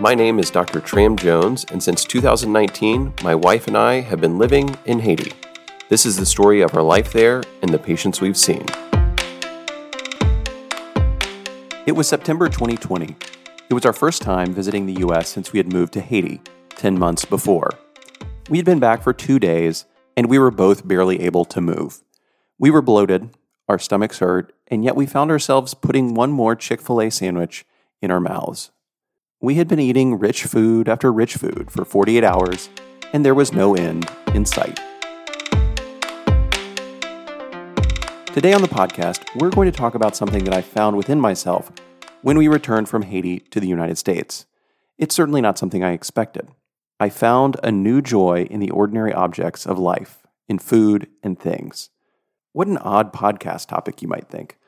My name is Dr. Tram Jones, and since 2019, my wife and I have been living in Haiti. This is the story of our life there and the patients we've seen. It was September 2020. It was our first time visiting the US since we had moved to Haiti 10 months before. We had been back for two days, and we were both barely able to move. We were bloated, our stomachs hurt, and yet we found ourselves putting one more Chick fil A sandwich in our mouths. We had been eating rich food after rich food for 48 hours, and there was no end in sight. Today on the podcast, we're going to talk about something that I found within myself when we returned from Haiti to the United States. It's certainly not something I expected. I found a new joy in the ordinary objects of life, in food and things. What an odd podcast topic, you might think.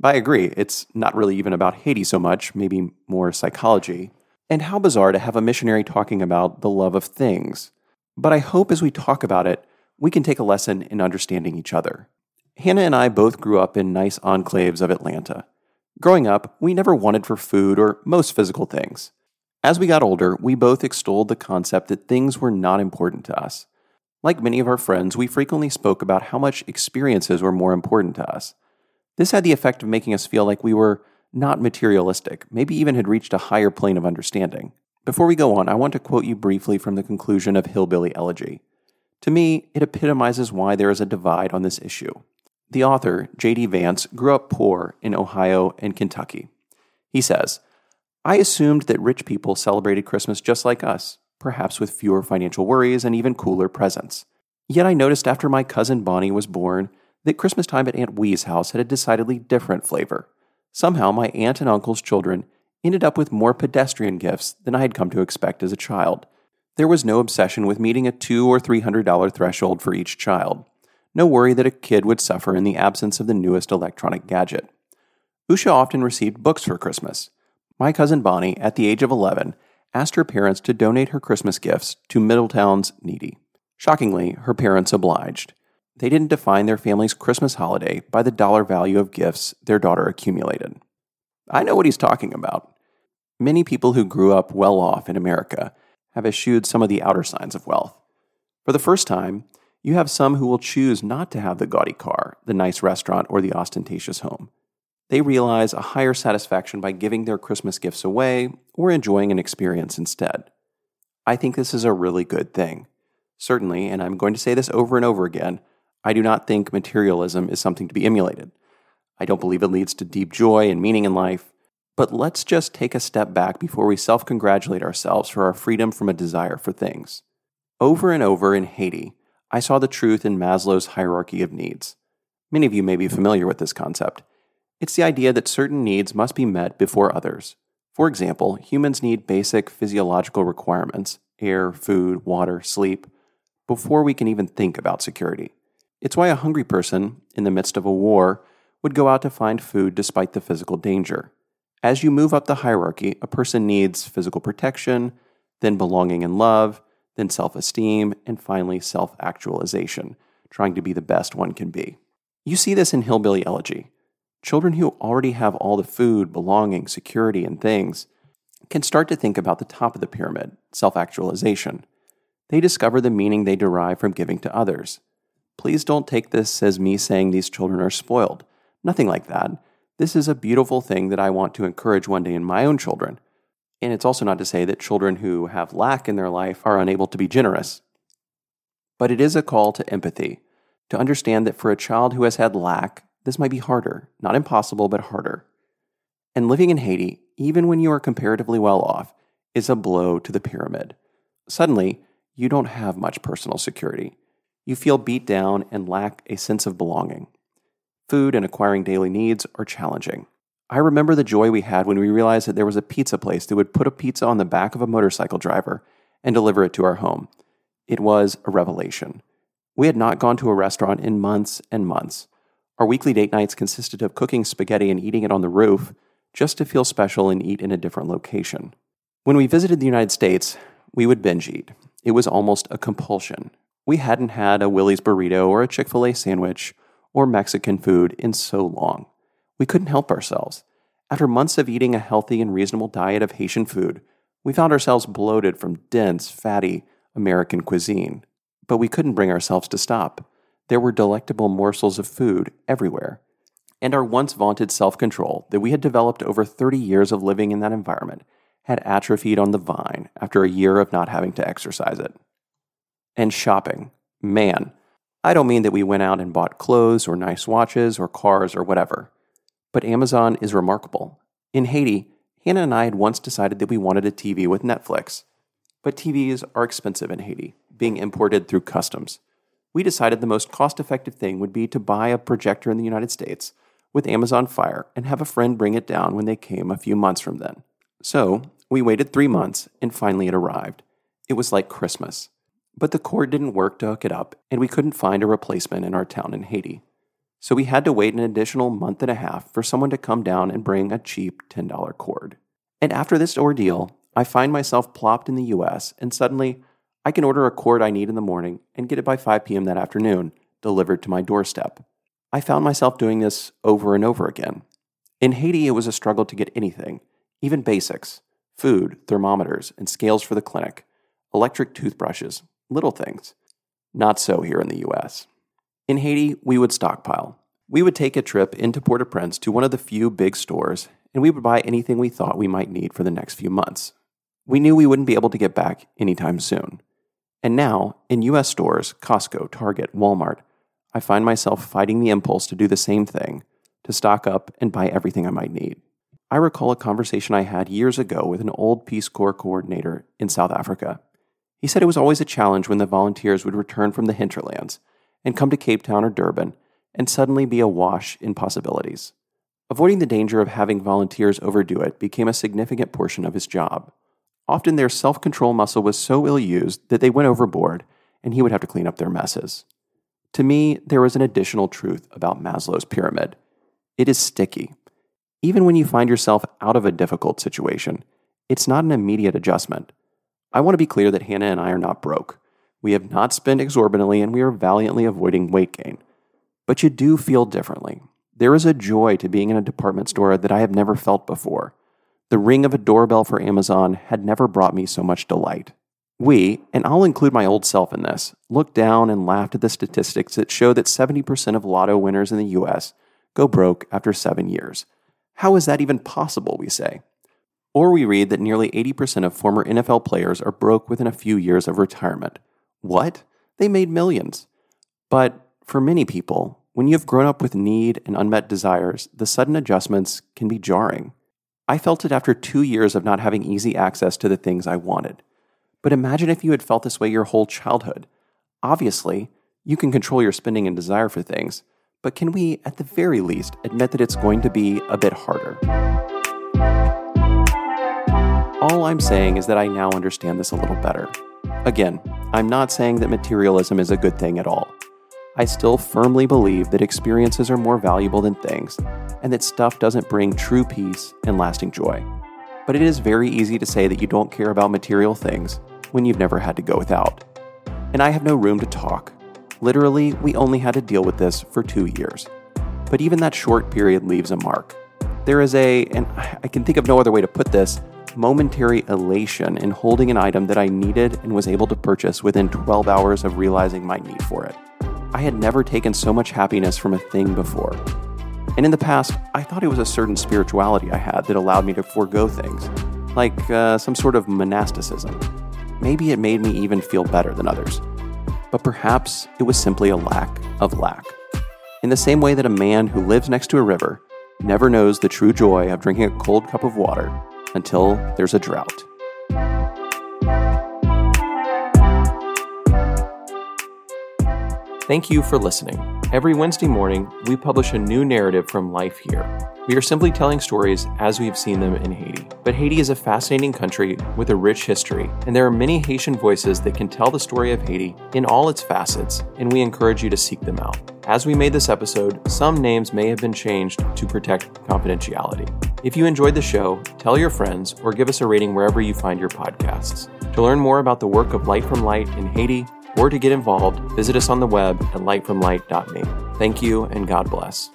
But I agree, it's not really even about Haiti so much, maybe more psychology. And how bizarre to have a missionary talking about the love of things. But I hope as we talk about it, we can take a lesson in understanding each other. Hannah and I both grew up in nice enclaves of Atlanta. Growing up, we never wanted for food or most physical things. As we got older, we both extolled the concept that things were not important to us. Like many of our friends, we frequently spoke about how much experiences were more important to us. This had the effect of making us feel like we were not materialistic, maybe even had reached a higher plane of understanding. Before we go on, I want to quote you briefly from the conclusion of Hillbilly Elegy. To me, it epitomizes why there is a divide on this issue. The author, J.D. Vance, grew up poor in Ohio and Kentucky. He says, I assumed that rich people celebrated Christmas just like us, perhaps with fewer financial worries and even cooler presents. Yet I noticed after my cousin Bonnie was born that Christmas time at Aunt Wee's house had a decidedly different flavor. Somehow, my aunt and uncle's children ended up with more pedestrian gifts than I had come to expect as a child. There was no obsession with meeting a two or three hundred dollar threshold for each child. No worry that a kid would suffer in the absence of the newest electronic gadget. Usha often received books for Christmas. My cousin Bonnie, at the age of 11, asked her parents to donate her Christmas gifts to Middletown's needy. Shockingly, her parents obliged. They didn't define their family's Christmas holiday by the dollar value of gifts their daughter accumulated. I know what he's talking about. Many people who grew up well off in America have eschewed some of the outer signs of wealth. For the first time, you have some who will choose not to have the gaudy car, the nice restaurant, or the ostentatious home. They realize a higher satisfaction by giving their Christmas gifts away or enjoying an experience instead. I think this is a really good thing. Certainly, and I'm going to say this over and over again, I do not think materialism is something to be emulated. I don't believe it leads to deep joy and meaning in life. But let's just take a step back before we self congratulate ourselves for our freedom from a desire for things. Over and over in Haiti, I saw the truth in Maslow's hierarchy of needs. Many of you may be familiar with this concept. It's the idea that certain needs must be met before others. For example, humans need basic physiological requirements air, food, water, sleep before we can even think about security. It's why a hungry person, in the midst of a war, would go out to find food despite the physical danger. As you move up the hierarchy, a person needs physical protection, then belonging and love, then self esteem, and finally self actualization, trying to be the best one can be. You see this in Hillbilly Elegy. Children who already have all the food, belonging, security, and things can start to think about the top of the pyramid, self actualization. They discover the meaning they derive from giving to others. Please don't take this as me saying these children are spoiled. Nothing like that. This is a beautiful thing that I want to encourage one day in my own children. And it's also not to say that children who have lack in their life are unable to be generous. But it is a call to empathy, to understand that for a child who has had lack, this might be harder, not impossible, but harder. And living in Haiti, even when you are comparatively well off, is a blow to the pyramid. Suddenly, you don't have much personal security. You feel beat down and lack a sense of belonging. Food and acquiring daily needs are challenging. I remember the joy we had when we realized that there was a pizza place that would put a pizza on the back of a motorcycle driver and deliver it to our home. It was a revelation. We had not gone to a restaurant in months and months. Our weekly date nights consisted of cooking spaghetti and eating it on the roof just to feel special and eat in a different location. When we visited the United States, we would binge eat. It was almost a compulsion. We hadn't had a Willy's burrito or a Chick fil A sandwich or Mexican food in so long. We couldn't help ourselves. After months of eating a healthy and reasonable diet of Haitian food, We found ourselves bloated from dense, fatty American cuisine. But we couldn't bring ourselves to stop. There were delectable morsels of food everywhere. And our once vaunted self control that we had developed over 30 years of living in that environment had atrophied on the vine after a year of not having to exercise it. And shopping. Man, I don't mean that we went out and bought clothes or nice watches or cars or whatever. But Amazon is remarkable. In Haiti, Hannah and I had once decided that we wanted a TV with Netflix. But TVs are expensive in Haiti, being imported through customs. We decided the most cost effective thing would be to buy a projector in the United States with Amazon Fire and have a friend bring it down when they came a few months from then. So we waited three months and finally it arrived. It was like Christmas. But the cord didn't work to hook it up, and we couldn't find a replacement in our town in Haiti. So we had to wait an additional month and a half for someone to come down and bring a cheap $10 cord. And after this ordeal, I find myself plopped in the US, and suddenly I can order a cord I need in the morning and get it by 5 p.m. that afternoon, delivered to my doorstep. I found myself doing this over and over again. In Haiti, it was a struggle to get anything, even basics food, thermometers, and scales for the clinic, electric toothbrushes, little things. Not so here in the US. In Haiti, we would stockpile. We would take a trip into Port au Prince to one of the few big stores, and we would buy anything we thought we might need for the next few months. We knew we wouldn't be able to get back anytime soon. And now, in US stores, Costco, Target, Walmart, I find myself fighting the impulse to do the same thing, to stock up and buy everything I might need. I recall a conversation I had years ago with an old Peace Corps coordinator in South Africa. He said it was always a challenge when the volunteers would return from the hinterlands and come to Cape Town or Durban and suddenly be awash in possibilities. Avoiding the danger of having volunteers overdo it became a significant portion of his job. Often their self control muscle was so ill used that they went overboard and he would have to clean up their messes. To me, there was an additional truth about Maslow's pyramid it is sticky. Even when you find yourself out of a difficult situation, it's not an immediate adjustment. I want to be clear that Hannah and I are not broke. We have not spent exorbitantly and we are valiantly avoiding weight gain. But you do feel differently. There is a joy to being in a department store that I have never felt before. The ring of a doorbell for Amazon had never brought me so much delight. We, and I'll include my old self in this, looked down and laughed at the statistics that show that 70% of lotto winners in the US go broke after seven years. How is that even possible, we say? Or we read that nearly 80% of former NFL players are broke within a few years of retirement. What? They made millions. But for many people, when you have grown up with need and unmet desires, the sudden adjustments can be jarring. I felt it after two years of not having easy access to the things I wanted. But imagine if you had felt this way your whole childhood. Obviously, you can control your spending and desire for things, but can we, at the very least, admit that it's going to be a bit harder? All I'm saying is that I now understand this a little better. Again, I'm not saying that materialism is a good thing at all. I still firmly believe that experiences are more valuable than things, and that stuff doesn't bring true peace and lasting joy. But it is very easy to say that you don't care about material things when you've never had to go without. And I have no room to talk. Literally, we only had to deal with this for two years. But even that short period leaves a mark. There is a, and I can think of no other way to put this, momentary elation in holding an item that I needed and was able to purchase within 12 hours of realizing my need for it. I had never taken so much happiness from a thing before. And in the past, I thought it was a certain spirituality I had that allowed me to forego things, like uh, some sort of monasticism. Maybe it made me even feel better than others. But perhaps it was simply a lack of lack. In the same way that a man who lives next to a river never knows the true joy of drinking a cold cup of water until there's a drought. Thank you for listening. Every Wednesday morning, we publish a new narrative from life here. We are simply telling stories as we've seen them in Haiti. But Haiti is a fascinating country with a rich history, and there are many Haitian voices that can tell the story of Haiti in all its facets, and we encourage you to seek them out. As we made this episode, some names may have been changed to protect confidentiality. If you enjoyed the show, tell your friends or give us a rating wherever you find your podcasts. To learn more about the work of Light from Light in Haiti, or to get involved, visit us on the web at lightfromlight.me. Thank you and God bless.